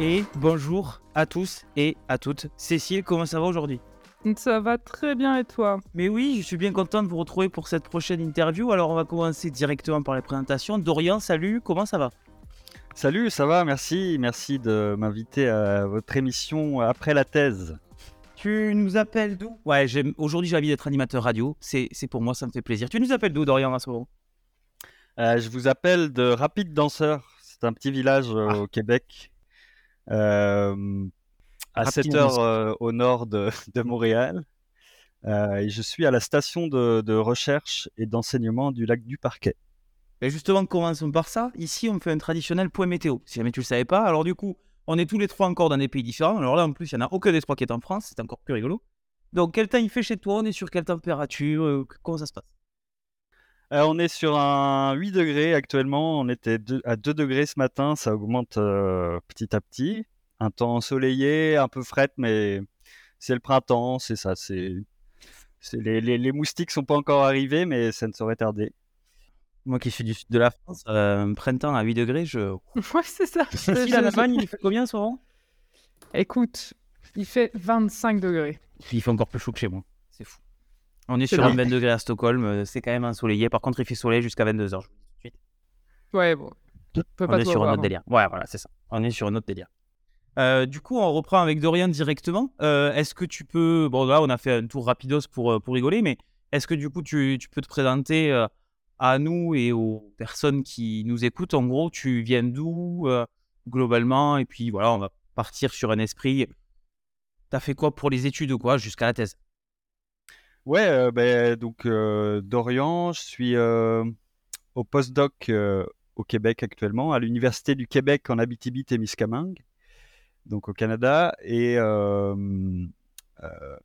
et bonjour à tous et à toutes. Cécile, comment ça va aujourd'hui? Ça va très bien et toi? Mais oui, je suis bien content de vous retrouver pour cette prochaine interview. Alors on va commencer directement par les présentations. Dorian, salut, comment ça va? Salut, ça va, merci. Merci de m'inviter à votre émission après la thèse. Tu nous appelles d'où? Ouais, aujourd'hui j'ai envie d'être animateur radio. C'est pour moi, ça me fait plaisir. Tu nous appelles d'où, Dorian, à ce moment? Euh, Je vous appelle de Rapide Danseur. C'est un petit village euh, ah. au Québec, à 7 heures au nord de, Montréal. et je suis à la station de, de recherche et d'enseignement du lac du Parquet. Et justement, commençons par ça. Ici, on fait un traditionnel point météo. Si jamais tu le savais pas, alors du coup, on est tous les trois encore dans des pays différents. Alors là, en plus, il n'y en a aucun des trois qui est en France. C'est encore plus rigolo. Donc, quel temps il fait chez toi? On est sur quelle température? Euh, Comment ça se passe? Euh, On est sur un 8 degrés actuellement. On était à 2 degrés ce matin. Ça augmente euh, petit à petit. Un temps ensoleillé, un peu fret, mais c'est le printemps. C'est ça. C'est les, les, les moustiques sont pas encore arrivés, mais ça ne saurait tarder. Moi qui suis du sud de la France, euh, printemps à 8 degrés, je. Ouais, c'est ça. Ici, la Lamagne, il fait combien souvent Écoute, il fait 25 degrés. Il fait encore plus chaud que chez moi. On est, sur un 20 degrés à Stockholm, euh, c'est quand même ensoleillé. Par contre, il fait soleil jusqu'à 22h, Ouais, bon. on est sur un autre délire. Ouais, voilà, c'est ça. On est sur un autre délire. Euh, du coup, on reprend avec Dorian directement. est-ce que tu peux. Bon, là, on a fait un tour rapidos pour, pour rigoler, mais est-ce que du coup, tu, tu peux te présenter à nous et aux personnes qui nous écoutent? En gros, tu viens d'où euh, globalement? Et puis voilà, on va partir sur un esprit. T'as fait quoi pour les études ou quoi jusqu'à la thèse? Ouais, euh, ben, donc euh, Dorian, je suis au postdoc au Québec actuellement, à l'Université du Québec en Abitibi-Témiscamingue, donc au Canada. Et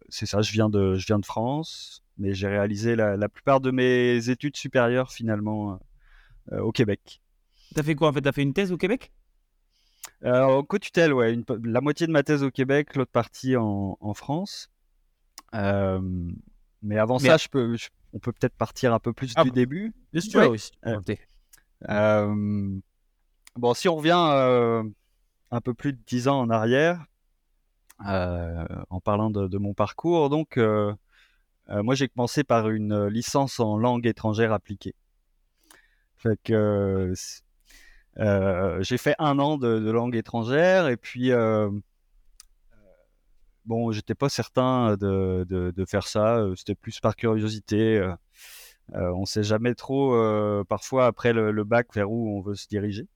c'est ça, je viens, de, je viens de France mais j'ai réalisé la, plupart de mes études supérieures finalement euh, au Québec. T'as fait quoi en fait? T'as fait une thèse au Québec? Euh, co-tutelle, ouais. la moitié de ma thèse au Québec, l'autre partie en, France. Euh, mais avant ça, je peux, on peut peut-être partir un peu plus ah du début. Bien sûr, oui. bon, si on revient un peu plus de dix ans en arrière, en parlant de, de, mon parcours, donc euh, moi, j'ai commencé par une euh, licence en langue étrangère appliquée. Fait que euh, j'ai fait un an de, langue étrangère et puis bon, j'étais pas certain de, de, faire ça. C'était plus par curiosité. on sait jamais trop, parfois après le, bac, vers où on veut se diriger.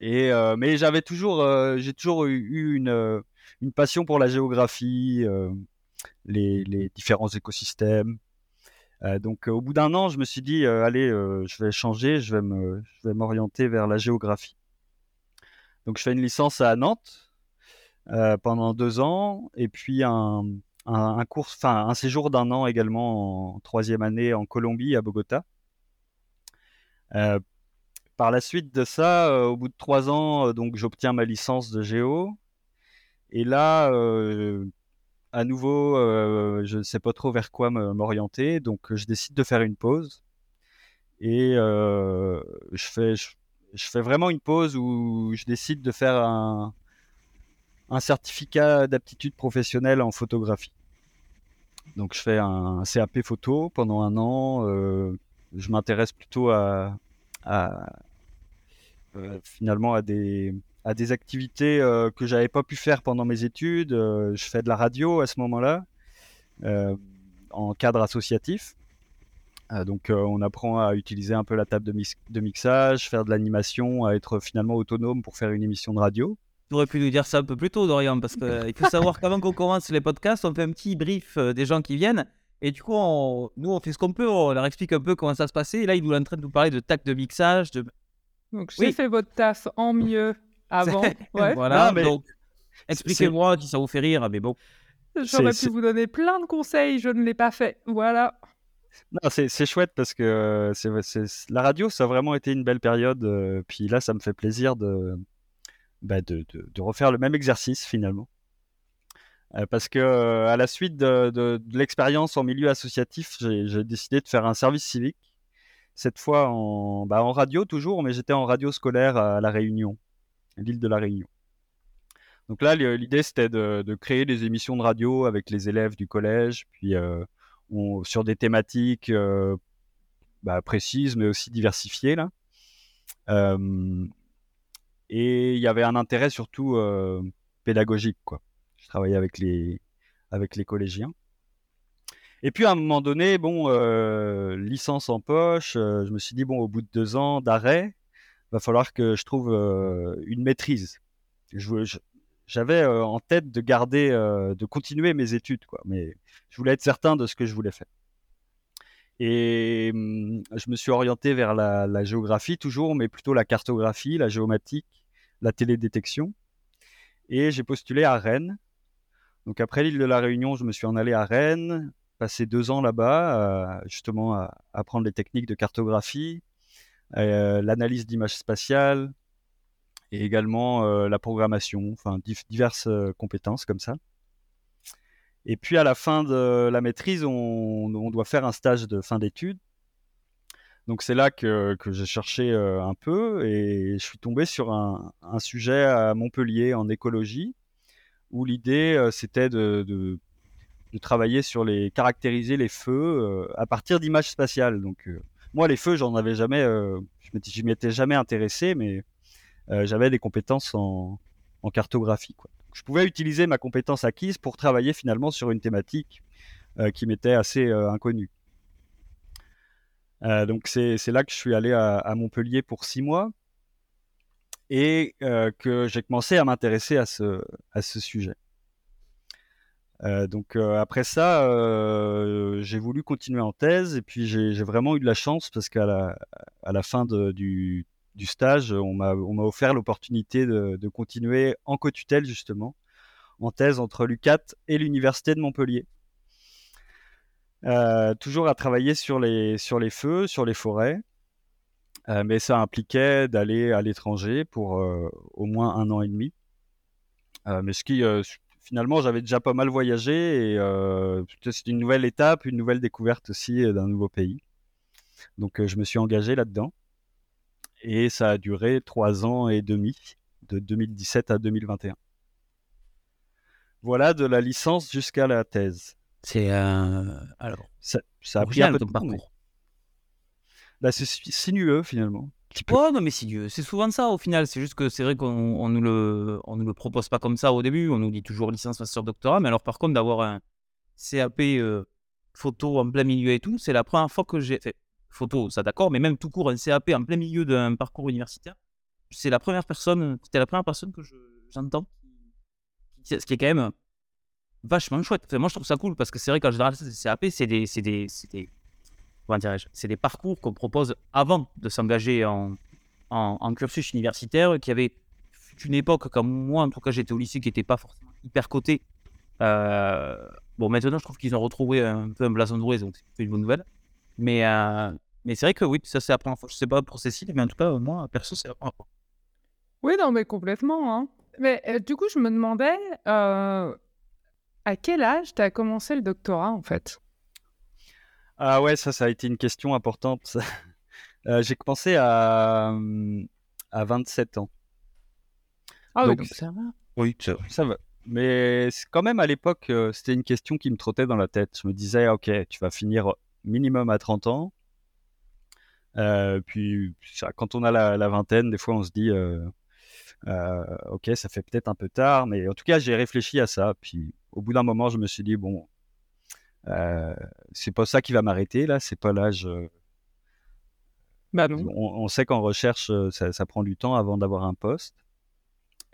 Et mais j'avais toujours, j'ai toujours eu, une, une, passion pour la géographie les, différents écosystèmes. Euh, donc, au bout d'un an, je me suis dit, euh, allez, euh, je vais changer, je vais m'orienter vers la géographie. Donc, je fais une licence à Nantes pendant deux ans, et puis un, un, cours, un séjour d'un an également en troisième année en Colombie, à Bogota. par la suite de ça, au bout de trois ans, donc j'obtiens ma licence de géo. Et là, à nouveau, euh, je ne sais pas trop vers quoi m'orienter, donc euh, je décide de faire une pause. Et euh, je, fais, je, fais vraiment une pause où je décide de faire un, un certificat d'aptitude professionnelle en photographie. Donc je fais un, CAP photo pendant un an. je m'intéresse plutôt à, à finalement à des, activités euh, que j'avais pas pu faire pendant mes études. Euh, je fais de la radio à ce moment-là, euh, en cadre associatif. donc on apprend à utiliser un peu la table de, de mixage, faire de l'animation, à être finalement autonome pour faire une émission de radio. Tu aurais pu nous dire ça un peu plus tôt, Dorian, parce qu'il faut savoir qu'avant qu'on commence les podcasts, on fait un petit brief des gens qui viennent. Et du coup, nous, on fait ce qu'on peut, on leur explique un peu comment ça se passait. Et là, ils nous sont en train de nous parler de tac de mixage. De... Donc, j'ai fait votre taf en mieux avant. voilà, mais... donc expliquez-moi si ça vous fait rire, mais bon. J'aurais pu vous donner plein de conseils, je ne l'ai pas fait. Voilà. Non, c'est chouette parce que euh, la radio, ça a vraiment été une belle période. Euh, puis là, ça me fait plaisir de, bah, de, refaire le même exercice finalement. Euh, parce que à la suite de, l'expérience en milieu associatif, j'ai décidé de faire un service civique. Cette fois en, bah, en radio toujours, mais j'étais en radio scolaire à La Réunion l'île de la Réunion. Donc là, l'idée, c'était de, créer des émissions de radio avec les élèves du collège, puis sur des thématiques bah, précises, mais aussi diversifiées. Là. Et il y avait un intérêt surtout pédagogique. Quoi. Je travaillais avec les, avec les collégiens. Et puis à un moment donné, bon, licence en poche, je me suis dit, bon, au bout de deux ans d'arrêt, va falloir que je trouve une maîtrise. J'avais en tête de garder, de continuer mes études, quoi, mais je voulais être certain de ce que je voulais faire. Et mmh, je me suis orienté vers la, géographie toujours, mais plutôt la cartographie, la géomatique, la télédétection. Et j'ai postulé à Rennes. Donc après l'île de la Réunion, je me suis en allé à Rennes, passé deux ans là-bas, justement à apprendre les techniques de cartographie, euh, l'analyse d'images spatiales et également euh, la programmation, enfin diverses euh, compétences comme ça. Et puis à la fin de la maîtrise, on, doit faire un stage de fin d'études. Donc c'est là que, j'ai cherché un peu et je suis tombé sur un, sujet à Montpellier en écologie où l'idée c'était de, de, travailler sur les caractériser les feux à partir d'images spatiales. Donc moi, les feux, j'en avais jamais, euh, je m'y étais jamais intéressé, mais euh, j'avais des compétences en, cartographie. Je pouvais utiliser ma compétence acquise pour travailler finalement sur une thématique euh, qui m'était assez inconnue. donc c'est là que je suis allé à, Montpellier pour six mois et que j'ai commencé à m'intéresser à ce, sujet. Euh, donc euh, après ça, euh, j'ai voulu continuer en thèse et puis j'ai vraiment eu de la chance parce qu'à la fin du, stage, on m'a offert l'opportunité de, continuer en co-tutelle justement, en thèse entre l'UCAT et l'Université de Montpellier. toujours à travailler sur les, feux, sur les forêts, mais ça impliquait d'aller à l'étranger pour au moins un an et demi. mais ce qui, finalement, j'avais déjà pas mal voyagé et euh, c'est une nouvelle étape, une nouvelle découverte aussi euh, d'un nouveau pays. Donc, euh, je me suis engagé là-dedans et ça a duré trois ans et demi, de 2017 à 2021. Voilà, de la licence jusqu'à la thèse. C'est alors ça, a pris un peu de parcours. Bah, c'est sinueux finalement. Oh non, mais si, c'est souvent ça au final. C'est juste que c'est vrai qu'on nous, le, on nous le propose pas comme ça au début. On nous dit toujours licence, master, doctorat. Mais alors, par contre, d'avoir un CAP euh, photo en plein milieu et tout, c'est la première fois que j'ai fait photo, ça d'accord, mais même tout court, un CAP en plein milieu d'un parcours universitaire. C'est la première personne, c'était la première personne que j'entends. ce qui est quand même vachement chouette. moi, je trouve ça cool parce que c'est vrai qu'en général, ces CAP, c'est des, c'est des, des, c'est des parcours qu'on propose avant de s'engager en, en, cursus universitaire, qui avait une époque, comme moi, en tout cas, j'étais au lycée, qui n'était pas forcément hyper coté. Euh, bon, maintenant, je trouve qu'ils ont retrouvé un peu un blason doré, donc c'est une bonne nouvelle. Mais, euh, mais c'est vrai que oui, ça, c'est la première fois. Je sais pas pour Cécile, mais en tout cas, moi, perso, c'est la première fois. Oui, non, mais complètement. Hein. Mais euh, du coup, je me demandais, à quel âge tu as commencé le doctorat, en fait? Ah ouais, ça, ça a été une question importante. Euh, j'ai commencé à, à 27 ans. Ah oui, donc ça va. Oui, ça va. Mais quand même, à l'époque, euh, c'était une question qui me trottait dans la tête. Je me disais, ok, tu vas finir minimum à 30 ans. Euh, puis, quand on a la, vingtaine, des fois, on se dit, ok, ça fait peut-être un peu tard. Mais en tout cas, j'ai réfléchi à ça. Puis, au bout d'un moment, je me suis dit, bon, euh, c'est pas ça qui va m'arrêter là, c'est pas l'âge. Euh, bah on, sait qu'en recherche, euh, ça, prend du temps avant d'avoir un poste.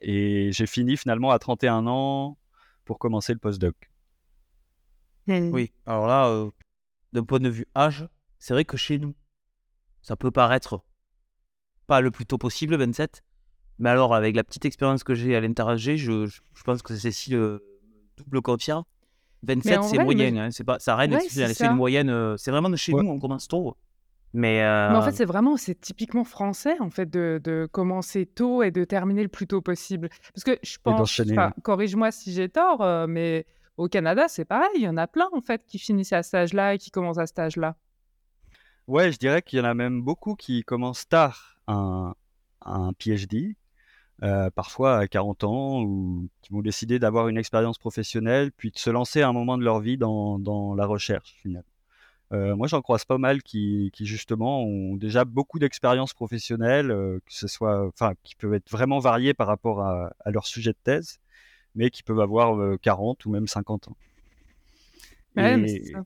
Et j'ai fini finalement à 31 ans pour commencer le postdoc. Mmh. Oui, alors là, d'un point de vue âge, c'est vrai que chez nous, ça peut paraître pas le plus tôt possible, 27. Mais alors, avec la petite expérience que j'ai à l'Interagé, je, je, pense que c'est si le double confirme. 27, c'est moyenne. Hein, c'est pas, ça Rennes, c'est une moyenne. Euh, c'est vraiment de chez nous, on commence tôt. Mais, Mais en fait, euh c'est vraiment, c'est typiquement français, en fait, de, de, commencer tôt et de terminer le plus tôt possible. Parce que je pense, corrige-moi si j'ai tort, euh, mais au Canada, c'est pareil. Il y en a plein, en fait, qui finissent à cet âge-là et qui commencent à cet âge-là. Ouais, je dirais qu'il y en a même beaucoup qui commencent tard un, un PhD. parfois à 40 ans, ou qui vont décider d'avoir une expérience professionnelle, puis de se lancer à un moment de leur vie dans, dans la recherche, finalement. Euh, moi, j'en croise pas mal qui, qui, justement ont déjà beaucoup d'expériences professionnelles, que ce soit, enfin, qui peuvent être vraiment variées par rapport à, à, leur sujet de thèse, mais qui peuvent avoir 40 ou même 50 ans. Ouais, mais, ça.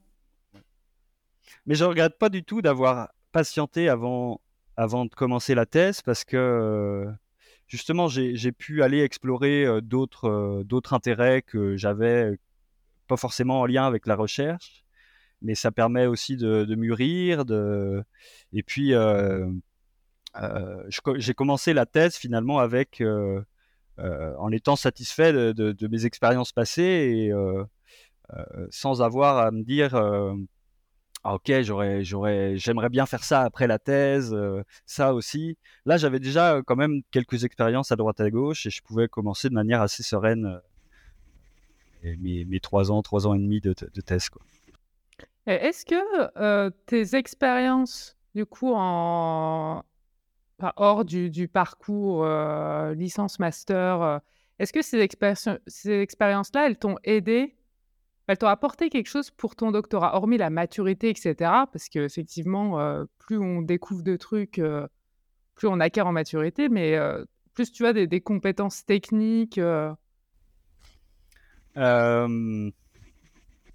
Mais je regrette pas du tout d'avoir patienté avant, avant de commencer la thèse parce que justement, j'ai pu aller explorer d'autres d'autres intérêts que j'avais pas forcément en lien avec la recherche, mais ça permet aussi de, mûrir. De... Et puis, j'ai commencé la thèse finalement avec, en étant satisfait de, mes expériences passées et sans avoir à me dire ah, ok, j'aurais, j'aurais, j'aimerais bien faire ça après la thèse, euh, ça aussi. Là, j'avais déjà euh, quand même quelques expériences à droite à gauche et je pouvais commencer de manière assez sereine euh, mes, trois ans, trois ans et demi de, thèse. Est-ce que tes expériences, du coup, en... hors du, parcours licence-master, est-ce que ces, ces expériences-là, elles t'ont aidé elle t'a apporté quelque chose pour ton doctorat, hormis la maturité, etc. Parce qu'effectivement, euh, plus on découvre de trucs, euh, plus on acquiert en maturité, mais euh, plus tu as des, compétences techniques.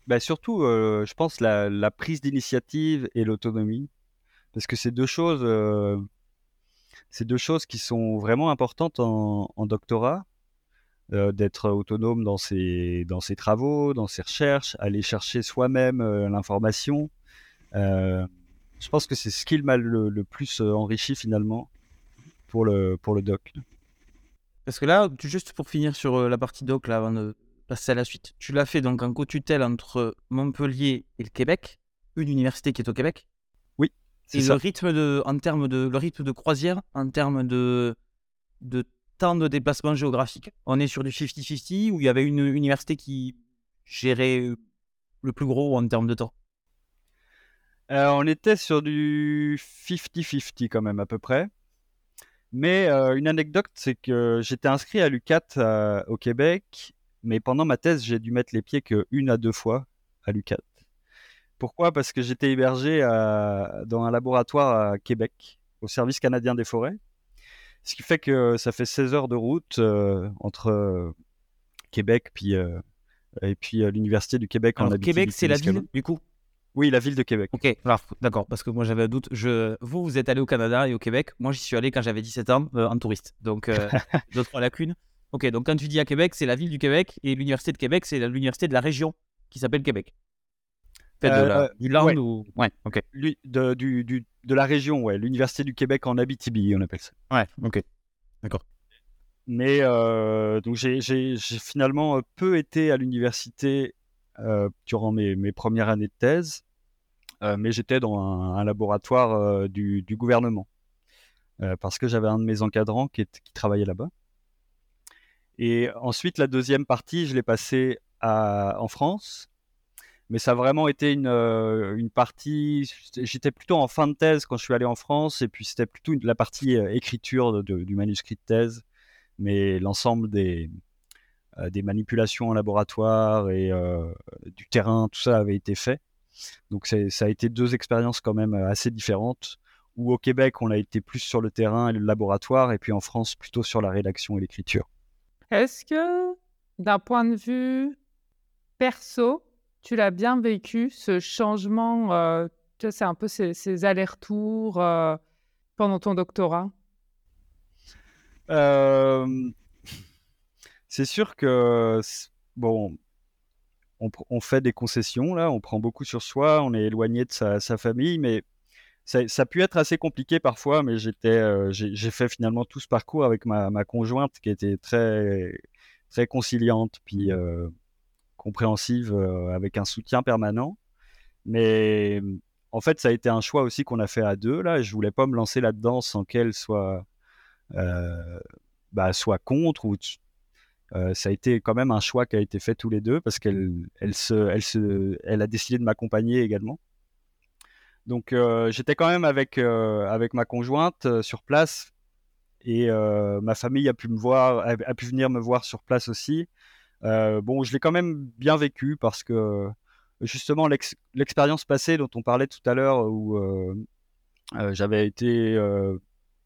Bah surtout, je pense, la, la prise d'initiative et l'autonomie. Parce que c'est deux choses, deux choses qui sont vraiment importantes en doctorat. Euh, d'être autonome dans ses, dans ses travaux, dans ses recherches, aller chercher soi-même euh, l'information. Euh, je pense que c'est ce qui m'a le, plus enrichi finalement pour le, pour le doc. Parce que là, juste pour finir sur la partie doc, là, avant de passer à la suite, tu l'as fait donc en co-tutelle entre Montpellier et le Québec, une université qui est au Québec. Oui. Et le rythme de, en termes de, le rythme de croisière, en termes de, de de déplacement géographique. On est sur du 50-50 où il y avait une université qui gérait euh, le plus gros en termes de temps euh, On était sur du 50-50 quand même à peu près. Mais euh, une anecdote, c'est que j'étais inscrit à l'UCAT au Québec, mais pendant ma thèse, j'ai dû mettre les pieds qu'une à deux fois à l'UCAT. Pourquoi? Parce que j'étais hébergé dans un laboratoire à Québec, au Service canadien des forêts. Ce qui fait que ça fait 16 heures de route euh, entre euh, Québec puis, euh, et puis l'Université du Québec en Québec, c'est la ville, du coup? Oui, la ville de Québec. Ok, d'accord, parce que moi j'avais un doute. Je... Vous, vous êtes allé au Canada et au Québec. Moi, j'y suis allé quand j'avais 17 ans en touriste. Donc, d'autres lacunes. Ok, donc quand tu dis à Québec, c'est la ville du Québec et l'Université de Québec, c'est l'université de la région qui s'appelle Québec. du land ou. Ouais, ok. de, du, du, de la région, ouais, l'Université du Québec en Abitibi, on appelle ça. Ouais, ok. D'accord. Mais euh, donc j'ai finalement euh, peu été à l'université euh, durant mes, mes, premières années de thèse, mais j'étais dans un, laboratoire du, du, gouvernement parce que j'avais un de mes encadrants qui, qui travaillait là-bas. Et ensuite, la deuxième partie, je l'ai passée en France mais ça a vraiment été une, euh, une partie. J'étais plutôt en fin de thèse quand je suis allé en France, et puis c'était plutôt la partie euh, écriture du manuscrit de thèse, mais l'ensemble des, euh, des manipulations en laboratoire et du terrain, tout ça avait été fait. Donc ça a été deux expériences quand même assez différentes, où au Québec on a été plus sur le terrain et le laboratoire, et puis en France plutôt sur la rédaction et l'écriture. Est-ce que, d'un point de vue perso, tu l'as bien vécu, ce changement, euh, c'est un peu ces, allers-retours euh, pendant ton doctorat? C'est sûr que, bon, on, fait des concessions, là, on prend beaucoup sur soi, on est éloigné de sa, famille, mais ça, a pu être assez compliqué parfois, mais j'étais, euh, j'ai fait finalement tout ce parcours avec ma, ma, conjointe qui était très, très conciliante, puis compréhensive euh, avec un soutien permanent. Mais en fait, ça a été un choix aussi qu'on a fait à deux. Là, je voulais pas me lancer là-dedans sans qu'elle soit, euh, bah, soit contre. Euh, ça a été quand même un choix qui a été fait tous les deux parce qu'elle, elle se, elle se, elle a décidé de m'accompagner également. Donc j'étais quand même avec avec ma conjointe sur place Et ma famille a pu me voir, a, pu venir me voir sur place aussi. Bon, je l'ai quand même bien vécu parce que justement l'expérience passée dont on parlait tout à l'heure, où j'avais été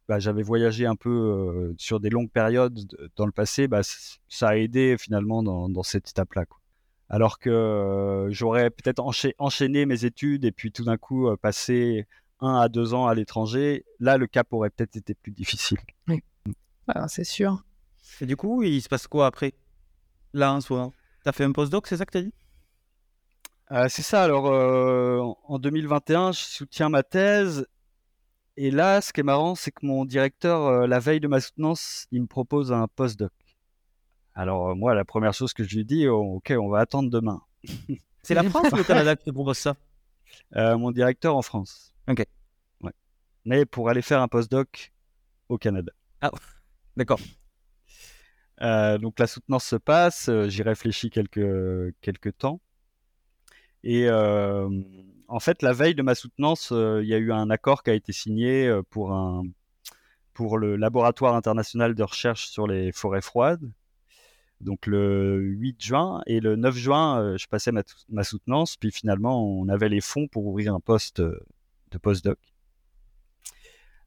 bah, j'avais voyagé un peu sur des longues périodes dans le passé, bah, ça a aidé finalement dans, cette étape-là. Alors que j'aurais peut-être enchaîné mes études et puis tout d'un coup passé un à deux ans à l'étranger, là le cap aurait peut-être été plus difficile. Oui, c'est sûr. Et du coup, il se passe quoi après? Là, un soir, tu as fait un postdoc, c'est ça que tu as dit C'est ça, alors en 2021, je soutiens ma thèse et là, ce qui est marrant, c'est que mon directeur, euh, la veille de ma soutenance, il me propose un postdoc. Alors euh, moi, la première chose que je lui dis, oh, ok, on va attendre demain. c'est la France ou le Canada qui te propose ça? Euh, Mon directeur en France. Ok. Ouais. Mais pour aller faire un postdoc au Canada. Ah, d'accord. Donc la soutenance se passe, j'y réfléchis quelques, quelques temps. Et en fait, la veille de ma soutenance, euh, il y a eu un accord qui a été signé euh, pour, un, pour le laboratoire international de recherche sur les forêts froides. Donc le 8 juin et le 9 juin, euh, je passais ma, soutenance, puis finalement on avait les fonds pour ouvrir un poste de postdoc.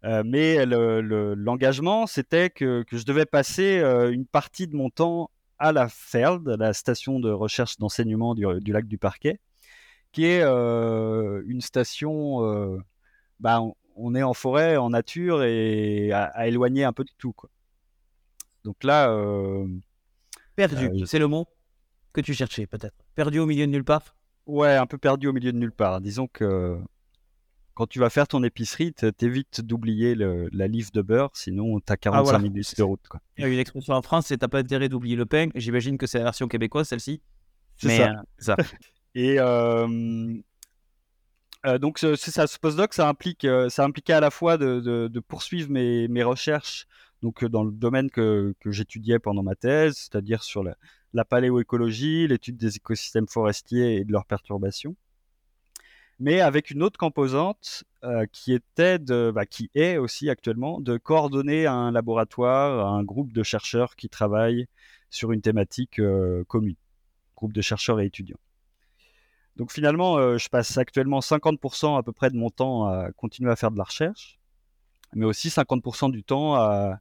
Mais l'engagement, c'était que, je devais passer une partie de mon temps à la FERD, la station de recherche d'enseignement du, lac du Parquet, qui est une station. bah, on, est en forêt, en nature et à, éloigner un peu de tout. Quoi. Donc là. perdu, c'est le mot que tu cherchais peut-être. Perdu au milieu de nulle part? Ouais, un peu perdu au milieu de nulle part. Disons que quand tu vas faire ton épicerie, t'évites d'oublier la livre de beurre, sinon t'as 45 ah, minutes de route. Quoi. Il y a une expression en France, c'est t'as pas intérêt d'oublier le pain. J'imagine que c'est la version québécoise, celle-ci. C'est ça. ça. Et donc, c'est ça, ce postdoc, ça implique, ça impliquait à la fois de, poursuivre mes, mes, recherches donc dans le domaine que, que j'étudiais pendant ma thèse, c'est-à-dire sur la, la paléoécologie, l'étude des écosystèmes forestiers et de leurs perturbations, mais avec une autre composante qui était de, bah, qui est aussi actuellement de coordonner un laboratoire, un groupe de chercheurs qui travaillent sur une thématique commune, groupe de chercheurs et étudiants. Donc finalement, euh, je passe actuellement 50% à peu près de mon temps à continuer à faire de la recherche, mais aussi 50% du temps à,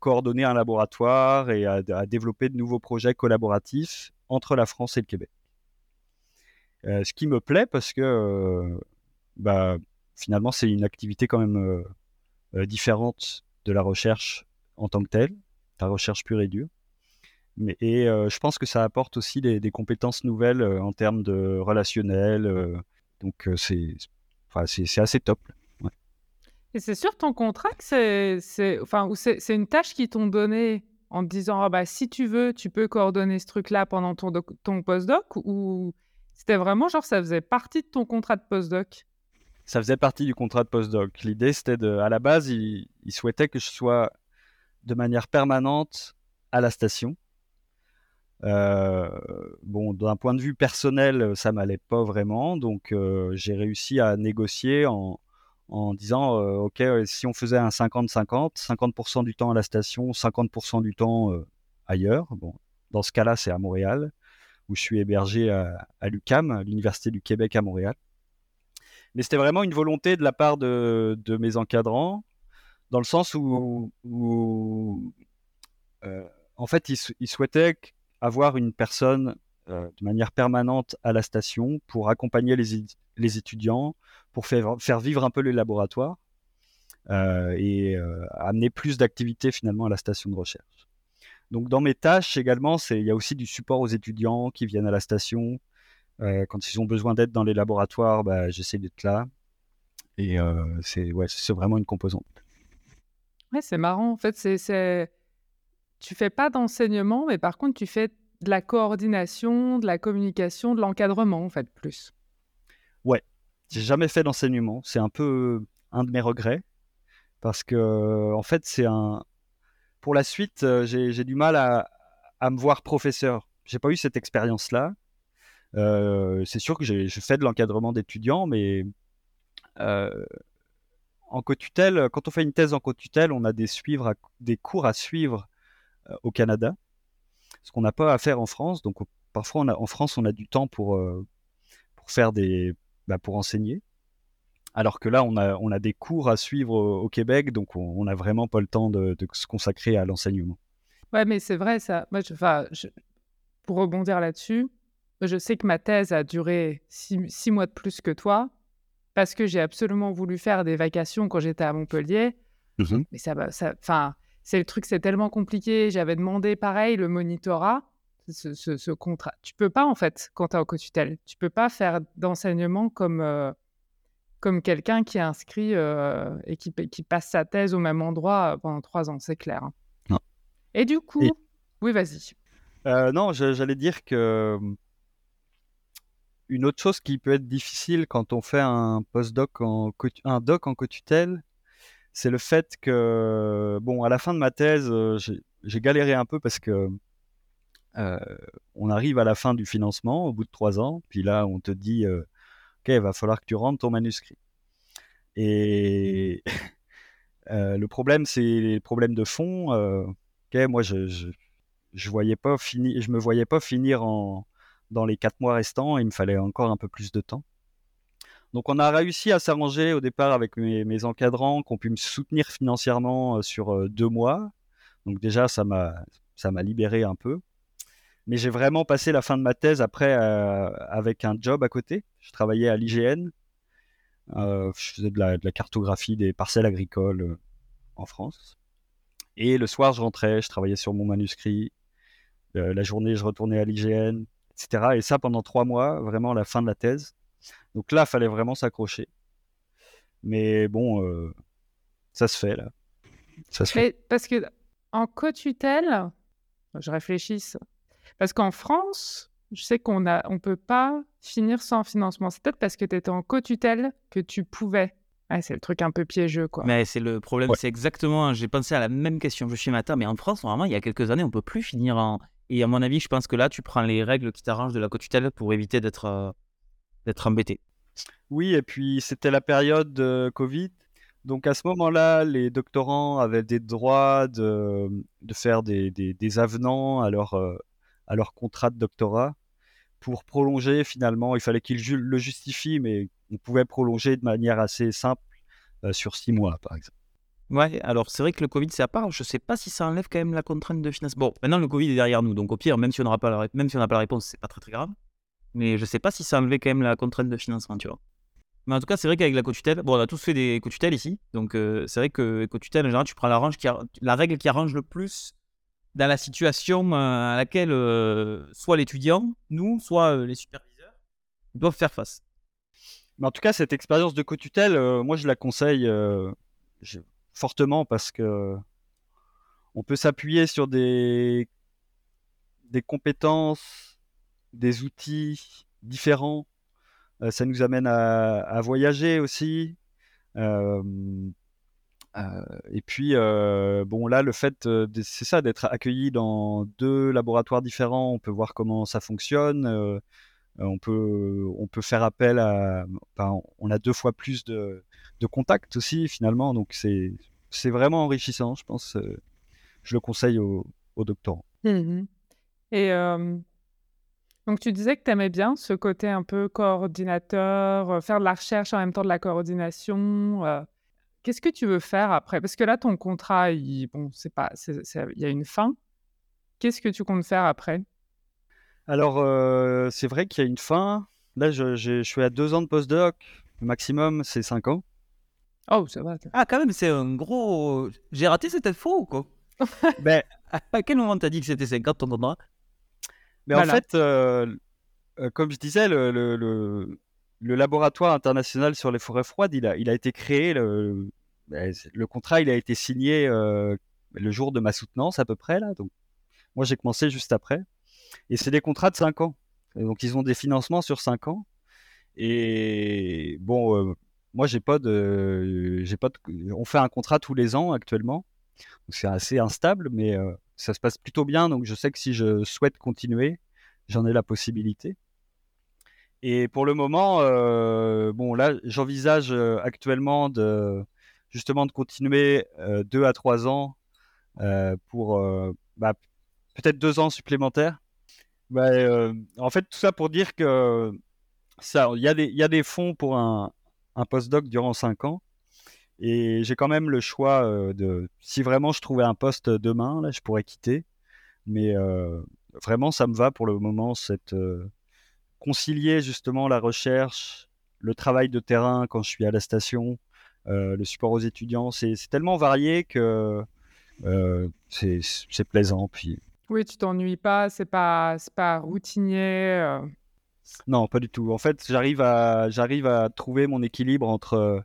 coordonner un laboratoire et à, développer de nouveaux projets collaboratifs entre la France et le Québec. Euh, ce qui me plaît parce que euh, bah, finalement, c'est une activité quand même différente de la recherche en tant que telle, la recherche pure et dure. Et je pense que ça apporte aussi des, compétences nouvelles en termes de relationnel. donc c'est assez top. Et c'est sûr ton contrat c'est une tâche qu'ils t'ont donnée en te disant «Ah bah, si tu veux, tu peux coordonner ce truc-là pendant ton, ton postdoc ou c'était vraiment genre ça faisait partie de ton contrat de postdoc? Ça faisait partie du contrat de postdoc. L'idée c'était de, à la base, ils souhaitaient que je sois de manière permanente à la station. Euh, bon, d'un point de vue personnel, ça m'allait pas vraiment, donc euh, j'ai réussi à négocier en, en disant euh, ok si on faisait un 50-50 50% du temps à la station 50% du temps ailleurs. Bon dans ce cas-là c'est à Montréal où je suis hébergé à, à l'UCAM l'université du Québec à Montréal mais c'était vraiment une volonté de la part de, mes encadrants dans le sens où, où en fait ils, souhaitaient avoir une personne euh, de manière permanente à la station pour accompagner les, les étudiants, pour faire, vivre un peu le laboratoire euh, et euh, amener plus d'activités finalement à la station de recherche. Donc dans mes tâches également, il y a aussi du support aux étudiants qui viennent à la station. quand ils ont besoin d'aide dans les laboratoires, bah, j'essaie d'être là. Et c'est ouais, vraiment une composante. Ouais, c'est marrant. En fait, c'est tu fais pas d'enseignement, mais par contre, tu fais de la coordination, de la communication, de l'encadrement, en fait, plus. Ouais, j'ai jamais fait d'enseignement. C'est un peu un de mes regrets parce que, en fait, c'est un. Pour la suite, euh, j'ai du mal à, me voir professeur. J'ai pas eu cette expérience-là. Euh, c'est sûr que j'ai fait de l'encadrement d'étudiants, mais euh, en co-tutelle, quand on fait une thèse en co-tutelle, on a des, suivre des cours à suivre au Canada, ce qu'on n'a pas à faire en France. Donc parfois, en France, on a du temps pour, pour faire des, bah, pour enseigner. Alors que là, on a, on a des cours à suivre au, Québec, donc on n'a vraiment pas le temps de, se consacrer à l'enseignement. Ouais, mais c'est vrai, ça. Moi, je, pour rebondir là-dessus, je sais que ma thèse a duré six, mois de plus que toi, parce que j'ai absolument voulu faire des vacations quand j'étais à Montpellier. Mmh mais ça, enfin, c'est le truc, c'est tellement compliqué. J'avais demandé pareil le monitorat, ce, ce, contrat. Tu peux pas en fait quand tu es en co-tutelle. Tu peux pas faire d'enseignement comme euh, comme quelqu'un qui est inscrit euh, et qui, qui, passe sa thèse au même endroit pendant trois ans, c'est clair. Hein. Non. Et du coup, oui, vas-y. Euh, non, j'allais dire que une autre chose qui peut être difficile quand on fait un postdoc en un doc en co-tutelle, c'est le fait que bon, à la fin de ma thèse, euh, j'ai galéré un peu parce que on arrive à la fin du financement au bout de trois ans, puis là on te dit OK, il va falloir que tu rentres ton manuscrit. Et euh, le problème, c'est les problèmes de fond. Euh, moi, je, je, je me voyais pas finir en, dans les quatre mois restants. Il me fallait encore un peu plus de temps. Donc, on a réussi à s'arranger au départ avec mes, encadrants, qu'on pu me soutenir financièrement euh, sur deux mois. Donc déjà, ça m'a ça m'a libéré un peu mais j'ai vraiment passé la fin de ma thèse après euh, avec un job à côté. Je travaillais à l'IGN. Euh, je faisais de la, cartographie des parcelles agricoles euh, en France. Et le soir, je rentrais, je travaillais sur mon manuscrit. la journée, je retournais à l'IGN, etc. Et ça pendant trois mois, vraiment la fin de la thèse. Donc là, il fallait vraiment s'accrocher. Mais bon, ça se fait là. Ça se fait. Parce que en co-tutelle, je réfléchis, parce qu'en France, je sais qu'on ne on peut pas finir sans financement. C'est peut-être parce que tu étais en co-tutelle que tu pouvais. c'est le truc un peu piégeux, quoi. Mais c'est le problème, c'est exactement. J'ai pensé à la même question que je suis matin, mais en France, normalement, il y a quelques années, on peut plus finir en. Et à mon avis, je pense que là, tu prends les règles qui t'arrangent de la co-tutelle pour éviter d'être euh, d'être embêté. Oui, et puis c'était la période de Covid. Donc à ce moment-là, les doctorants avaient des droits de, de faire des, des, des avenants à leur, euh, à leur contrat de doctorat pour prolonger finalement. Il fallait qu'ils le justifient, mais on pouvait prolonger de manière assez simple euh, sur six mois, par exemple. Ouais, alors c'est vrai que le Covid, c'est à part. Je sais pas si ça enlève quand même la contrainte de financement. Bon, maintenant le Covid est derrière nous, donc au pire, même si on n'aura pas la, même si on n'a pas la réponse, c'est pas très très grave. Mais je sais pas si ça enlevait quand même la contrainte de financement, tu vois. Mais en tout cas, c'est vrai qu'avec la co-tutelle, bon, on a tous fait des co-tutelles ici, donc euh, c'est vrai que co-tutelle, en général, tu prends la, range qui la règle qui arrange le plus dans la situation euh, à laquelle euh, soit l'étudiant, nous, soit euh, les superviseurs doivent faire face. Mais en tout cas, cette expérience de co-tutelle, moi, je la conseille fortement parce que on peut s'appuyer sur des, compétences, des outils différents. ça nous amène à, voyager aussi. Et puis, euh, bon, là, le fait, c'est ça, d'être accueilli dans deux laboratoires différents, on peut voir comment ça fonctionne. Euh, on peut, on peut faire appel à. on a deux fois plus de, contacts aussi, finalement. Donc, c'est, c'est vraiment enrichissant, je pense. je le conseille aux, doctorants. Mmh et donc, tu disais que tu aimais bien ce côté un peu coordinateur, faire de la recherche en même temps de la coordination. Qu'est-ce que tu veux faire après? Parce que là, ton contrat, il, bon, c'est pas, il y a une fin. Qu'est-ce que tu comptes faire après? Alors, euh, c'est vrai qu'il y a une fin. Là, je, je, suis à deux ans de postdoc. Le maximum, c'est cinq ans. Oh, ça va. Ah, quand même, c'est un gros. J'ai raté, c'était faux ou quoi? Ben, À quel moment t'as dit que c'était 50 ton contrat? Mais en fait, euh, euh, comme je disais, le, le, le laboratoire international sur les forêts froides, il a, été créé, le, ben, le contrat, il a été signé euh, le jour de ma soutenance à peu près là. Donc, moi, j'ai commencé juste après. Et c'est des contrats de 5 ans. donc, ils ont des financements sur 5 ans. Et bon, euh, moi, j'ai pas pas on fait un contrat tous les ans actuellement. C'est assez instable, mais euh, ça se passe plutôt bien. Donc, je sais que si je souhaite continuer, j'en ai la possibilité. Et pour le moment, euh, bon là, j'envisage euh, actuellement de, justement de continuer deux à trois ans pour bah, peut-être deux ans supplémentaires. En fait, tout ça pour dire que ça, il y, a des, y a des fonds pour un, un post-doc durant cinq ans. Et j'ai quand même le choix de, si vraiment je trouvais un poste demain, là, je pourrais quitter. Mais vraiment, ça me va pour le moment, cette concilier justement la recherche, le travail de terrain quand je suis à la station, le support aux étudiants. C'est tellement varié que c'est plaisant. Puis... Oui, tu t'ennuies pas, c'est pas, pas routinier. Non, pas du tout. En fait, j'arrive à, j'arrive à trouver mon équilibre entre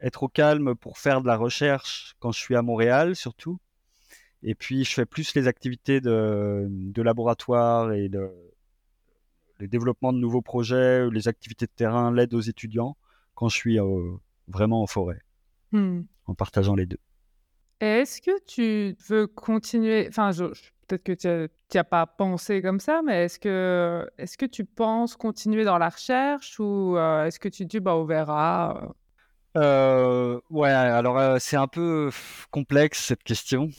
être au calme pour faire de la recherche quand je suis à Montréal, surtout. Et puis, je fais plus les activités de, de laboratoire et de, le développement de nouveaux projets, les activités de terrain, l'aide aux étudiants quand je suis vraiment en forêt, mmh. en partageant les deux. Est-ce que tu veux continuer, enfin, peut-être que tu n'y as, pas pensé comme ça, mais est-ce que, est que tu penses continuer dans la recherche ou est-ce que tu dis, bah, on verra euh, Ouais, alors c'est un peu complexe cette question.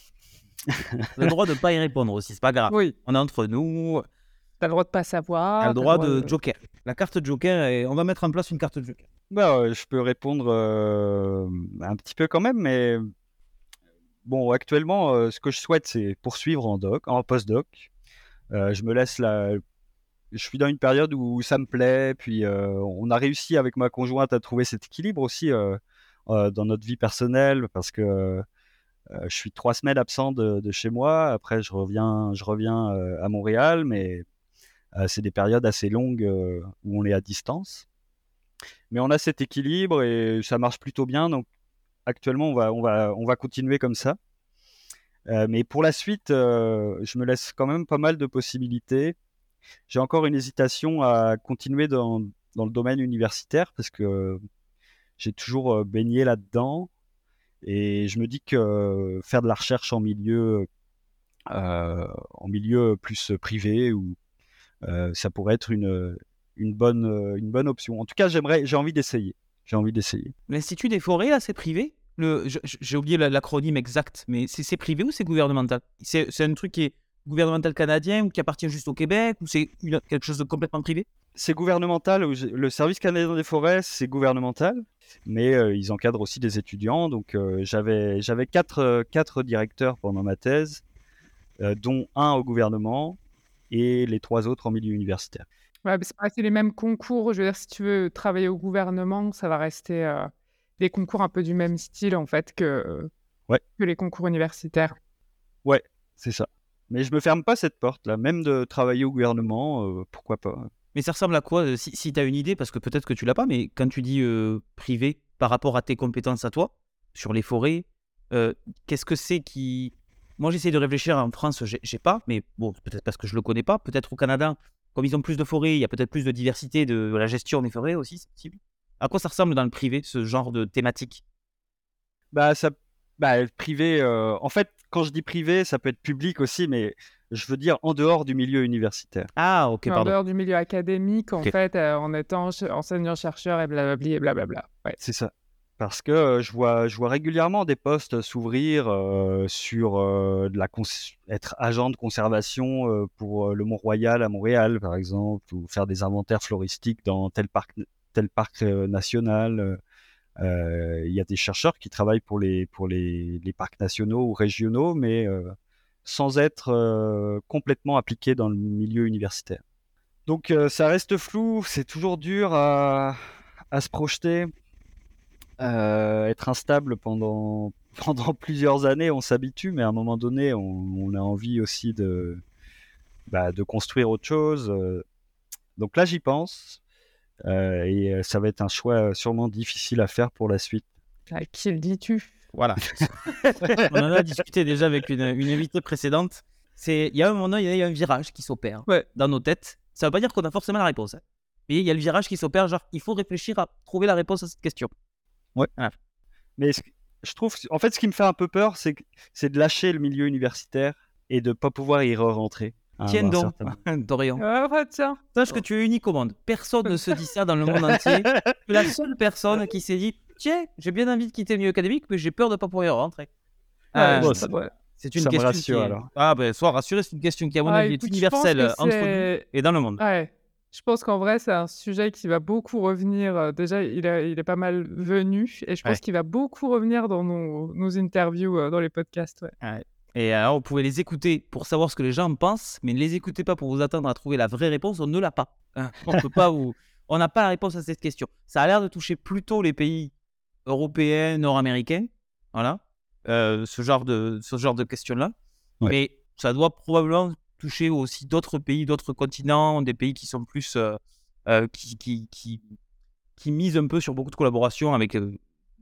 Le droit de ne pas y répondre aussi, c'est pas grave. Oui. On est entre nous. T'as le droit de pas savoir. T'as le droit, de... Joker. La carte Joker, et on va mettre en place une carte Joker. Bah, je peux répondre euh, un petit peu quand même, mais bon, actuellement, euh, ce que je souhaite, c'est poursuivre en doc, en post-doc. Euh, je me laisse la. Je suis dans une période où ça me plaît, puis on a réussi avec ma conjointe à trouver cet équilibre aussi dans notre vie personnelle, parce que je suis trois semaines absent de, de, chez moi. Après, je reviens, je reviens à Montréal, mais euh, c'est des périodes assez longues euh, où on est à distance. Mais on a cet équilibre et ça marche plutôt bien. Donc actuellement, on va, on va, on va continuer comme ça. Euh, mais pour la suite, je me laisse quand même pas mal de possibilités. J'ai encore une hésitation à continuer dans, dans le domaine universitaire parce que j'ai toujours baigné là-dedans. Et je me dis que faire de la recherche en milieu, en milieu plus privé ou euh, ça pourrait être une, une, bonne, euh, une bonne option. En tout cas, j'aimerais, j'ai envie d'essayer. J'ai envie d'essayer. L'Institut des forêts, là, c'est privé? J'ai oublié l'acronyme exact, mais c'est privé ou c'est gouvernemental? C'est un truc qui est gouvernemental canadien ou qui appartient juste au Québec ou c'est quelque chose de complètement privé? C'est gouvernemental. Le service canadien des forêts, c'est gouvernemental, mais euh, ils encadrent aussi des étudiants. Donc j'avais j'avais quatre, quatre directeurs pendant ma thèse, dont un au gouvernement, et les trois autres en milieu universitaire. Ouais, c'est les mêmes concours. Je veux dire, si tu veux travailler au gouvernement, ça va rester euh, des concours un peu du même style en fait que, ouais. que les concours universitaires. Ouais, c'est ça. Mais je me ferme pas cette porte là, même de travailler au gouvernement, euh, pourquoi pas. Mais ça ressemble à quoi euh, Si, si tu as une idée, parce que peut-être que tu l'as pas, mais quand tu dis privé par rapport à tes compétences à toi, sur les forêts, qu'est-ce que c'est qui, moi, j'essaie de réfléchir en France, j'ai pas, mais bon, peut-être parce que je le connais pas. Peut-être au Canada, comme ils ont plus de forêts, il y a peut-être plus de diversité de la gestion des forêts aussi, c'est possible. À quoi ça ressemble dans le privé, ce genre de thématique? Bah, ça, bah, privé. Euh, en fait, quand je dis privé, ça peut être public aussi, mais je veux dire en dehors du milieu universitaire. Ah, ok, pardon. En dehors du milieu académique, en fait, euh, en étant enseignant-chercheur et blablabla et blablabla. Ouais. C'est ça. Parce que je vois, je vois régulièrement des postes s'ouvrir sur la être agent de conservation pour le Mont-Royal à Montréal, par exemple, ou faire des inventaires floristiques dans tel parc, national. Il y a des chercheurs qui travaillent pour les, pour les, parcs nationaux ou régionaux, mais sans être complètement appliqués dans le milieu universitaire. Donc ça reste flou, c'est toujours dur à se projeter. Euh, être instable pendant, pendant plusieurs années, on s'habitue, mais à un moment donné, on, a envie aussi de, bah, de construire autre chose. Euh. Donc là, j'y pense. Euh, et ça va être un choix sûrement difficile à faire pour la suite. À qui le dis-tu Voilà. on en a discuté déjà avec une, une invitée précédente. Il y a un moment, il y a un virage qui s'opère dans nos têtes. Ça ne veut pas dire qu'on a forcément la réponse. Hein. Mais il y a le virage qui s'opère, genre, il faut réfléchir à trouver la réponse à cette question. Ouais. Mais je trouve, en fait, ce qui me fait un peu peur, c'est c'est de lâcher le milieu universitaire et de pas pouvoir y re-rentrer. Tiens donc, Dorian. Ah, bah, Sache que tu es unique au monde. Personne ne se dit ça dans le monde entier. Tu es la seule personne qui s'est dit tiens, j'ai bien envie de quitter le milieu académique, mais j'ai peur de ne pas pouvoir y rentrer. Ah, c'est une question. Rassure, alors. Ah, ben, sois rassuré, c'est une question qui, à mon avis, est universelle entre nous et dans le monde. Ouais. Je pense qu'en vrai, c'est un sujet qui va beaucoup revenir. Euh, déjà, il, il est pas mal venu et je pense qu'il va beaucoup revenir dans nos, nos interviews, euh, dans les podcasts. Ouais. Et alors, vous pouvez les écouter pour savoir ce que les gens pensent, mais ne les écoutez pas pour vous attendre à trouver la vraie réponse. On ne l'a pas. Hein. On peut pas vous. On n'a pas la réponse à cette question. Ça a l'air de toucher plutôt les pays européens, nord-américains. Voilà. Euh, ce genre de, ce genre de questions-là. Mais ça doit probablement toucher aussi d'autres pays, d'autres continents, des pays qui sont plus. Euh, euh, qui, qui, qui, qui, misent un peu sur beaucoup de collaboration avec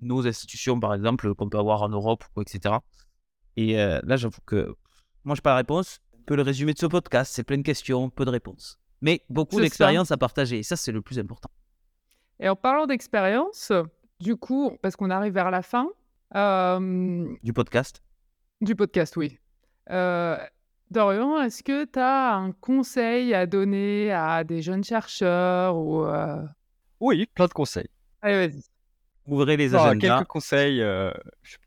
nos institutions, par exemple, qu'on peut avoir en Europe, etc. Et là, j'avoue que moi, je n'ai pas la réponse. Un peu le résumé de ce podcast, c'est plein de questions, peu de réponses. Mais beaucoup d'expériences à partager. Et ça, c'est le plus important. Et en parlant d'expérience, du coup, parce qu'on arrive vers la fin. Du podcast Du podcast, oui. Dorian, est-ce que tu as un conseil à donner à des jeunes chercheurs ou Oui, plein de conseils. Allez, vas-y. Ouvrez les agendas. Quelques conseils, euh,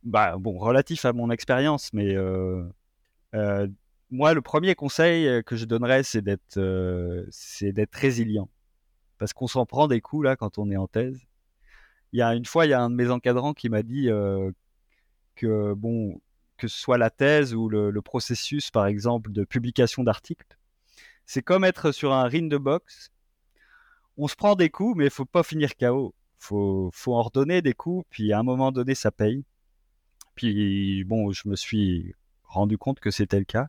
bah, bon, relatifs à mon expérience, mais euh, euh, moi, le premier conseil que je donnerais, c'est d'être, c'est d'être résilient, parce qu'on s'en prend des coups là quand on est en thèse. Il y a une fois, il y a un de mes encadrants qui m'a dit que bon, que ce soit la thèse ou le, processus, par exemple, de publication d'articles, c'est comme être sur un ring de boxe. On se prend des coups, mais il faut pas finir KO faut, faut en redonner des coups, puis à un moment donné, ça paye. Puis bon, je me suis rendu compte que c'était le cas.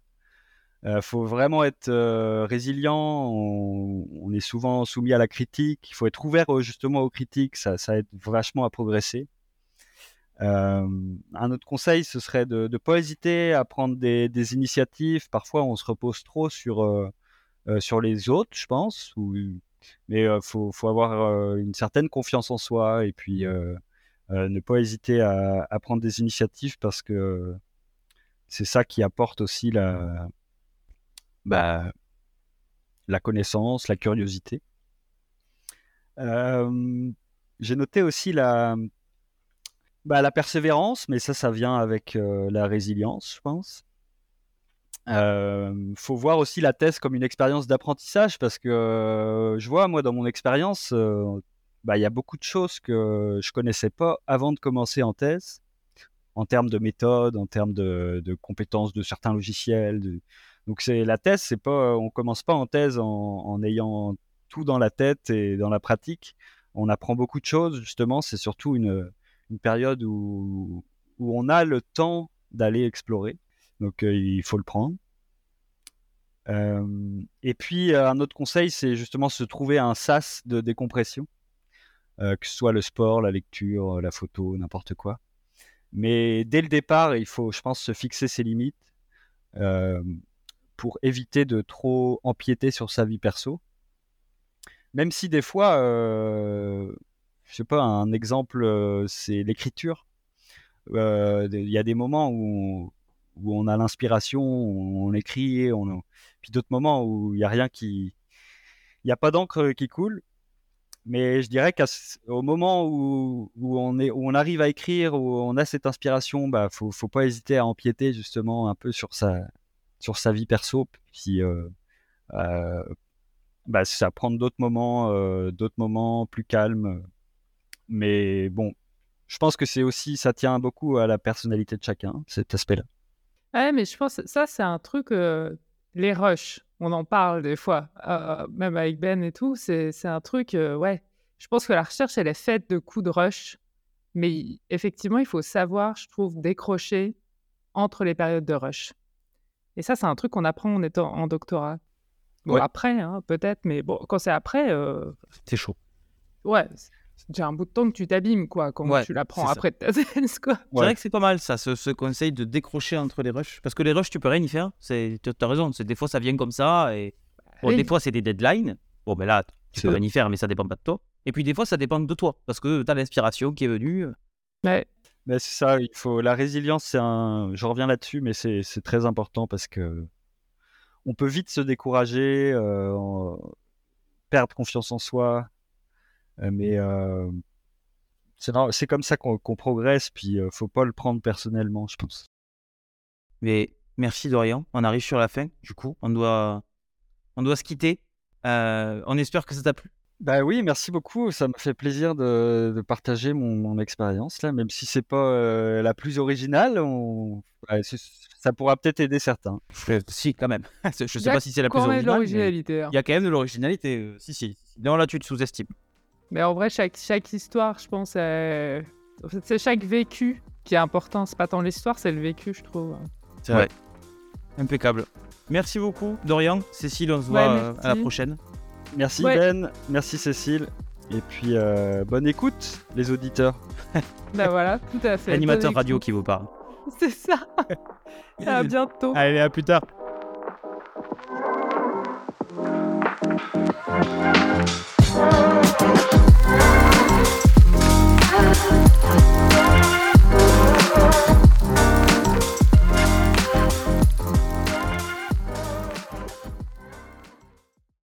Il euh, faut vraiment être euh, résilient. On, est souvent soumis à la critique. Il faut être ouvert justement aux critiques. Ça, ça aide vachement à progresser. Euh, un autre conseil, ce serait de ne pas hésiter à prendre des, initiatives. Parfois, on se repose trop sur, sur les autres, je pense, mais il faut, faut, avoir une certaine confiance en soi et puis ne pas hésiter à, à, prendre des initiatives parce que c'est ça qui apporte aussi la, bah, la connaissance, la curiosité. J'ai noté aussi la, bah, la persévérance, mais ça, ça vient avec la résilience, je pense. Il faut voir aussi la thèse comme une expérience d'apprentissage parce que je vois, moi, dans mon expérience, bah, il y a beaucoup de choses que je connaissais pas avant de commencer en thèse, en termes de méthode, en termes de, compétences de certains logiciels. Donc, c'est la thèse, c'est pas, on commence pas en thèse en, ayant tout dans la tête et dans la pratique. On apprend beaucoup de choses, justement. C'est surtout une, une période où, on a le temps d'aller explorer. Donc euh, il faut le prendre. Euh, et puis euh, un autre conseil, c'est justement se trouver un sas de décompression, que ce soit le sport, la lecture, la photo, n'importe quoi. Mais dès le départ, il faut, je pense, se fixer ses limites pour éviter de trop empiéter sur sa vie perso. Même si des fois, je sais pas, un exemple, c'est l'écriture. Il y a des moments où où on a l'inspiration, on, écrit, on... puis d'autres moments où il n'y a rien qui. Il n'y a pas d'encre qui coule. Mais je dirais qu'au moment où, on est, où on arrive à écrire, où on a cette inspiration, bah, faut, faut pas hésiter à empiéter justement un peu sur sa, sur sa vie perso, puis euh, euh, bah, ça prendre d'autres moments, euh, d'autres moments plus calmes. Mais bon, je pense que c'est aussi, ça tient beaucoup à la personnalité de chacun, cet aspect-là. Ouais, mais je pense que ça, c'est un truc, les rushs, on en parle des fois, même avec Ben et tout, c'est un truc, ouais. Je pense que la recherche, elle est faite de coups de rush, mais effectivement, il faut savoir, je trouve, décrocher entre les périodes de rush. Et ça, c'est un truc qu'on apprend en étant en doctorat. Bon, après, hein, peut-être, mais bon, quand c'est après, C'est chaud. ouais, c'est déjà un bout de temps que tu t'abîmes, quoi, quand tu l'apprends après ta thèse, quoi. C'est vrai que c'est pas mal, ça, ce, conseil de décrocher entre les rushs. Parce que les rushs, tu peux rien y faire. Tu as raison, des fois, ça vient comme ça. Et... Bon, Des fois, c'est des deadlines. Bon, ben là, tu peux rien y faire, mais ça dépend pas de toi. Et puis, des fois, ça dépend de toi. Parce que tu as l'inspiration qui est venue. Euh. Ouais. Mais c'est ça, il faut la résilience, c'est un. Je reviens là-dessus, mais c'est très important parce que on peut vite se décourager, euh, perdre confiance en soi, mais euh, c'est comme ça qu'on progresse, puis euh, faut pas le prendre personnellement, je pense. Mais merci Dorian, on arrive sur la fin, du coup, on doit, on doit se quitter. Euh, on espère que ça t'a plu. Bah oui, merci beaucoup. Ça m'a fait plaisir de, partager mon, expérience là, même si c'est pas euh, la plus originale. ça pourra peut-être aider certains. Si, quand même. Je sais pas si c'est la plus originale. Hein. Il y a quand même de l'originalité. Si, si. Non, là, tu te sous-estimes. Mais en vrai, chaque, chaque histoire, je pense, c'est chaque vécu qui est important. C'est pas tant l'histoire, c'est le vécu, je trouve. C'est vrai. Impeccable. Merci beaucoup, Dorian. Cécile, on se voit euh, à la prochaine. Merci Ben, merci Cécile. Et puis, euh, bonne écoute, les auditeurs. bah voilà, tout à fait. L'animateur radio qui vous parle. C'est ça. à bientôt. Allez, à plus tard.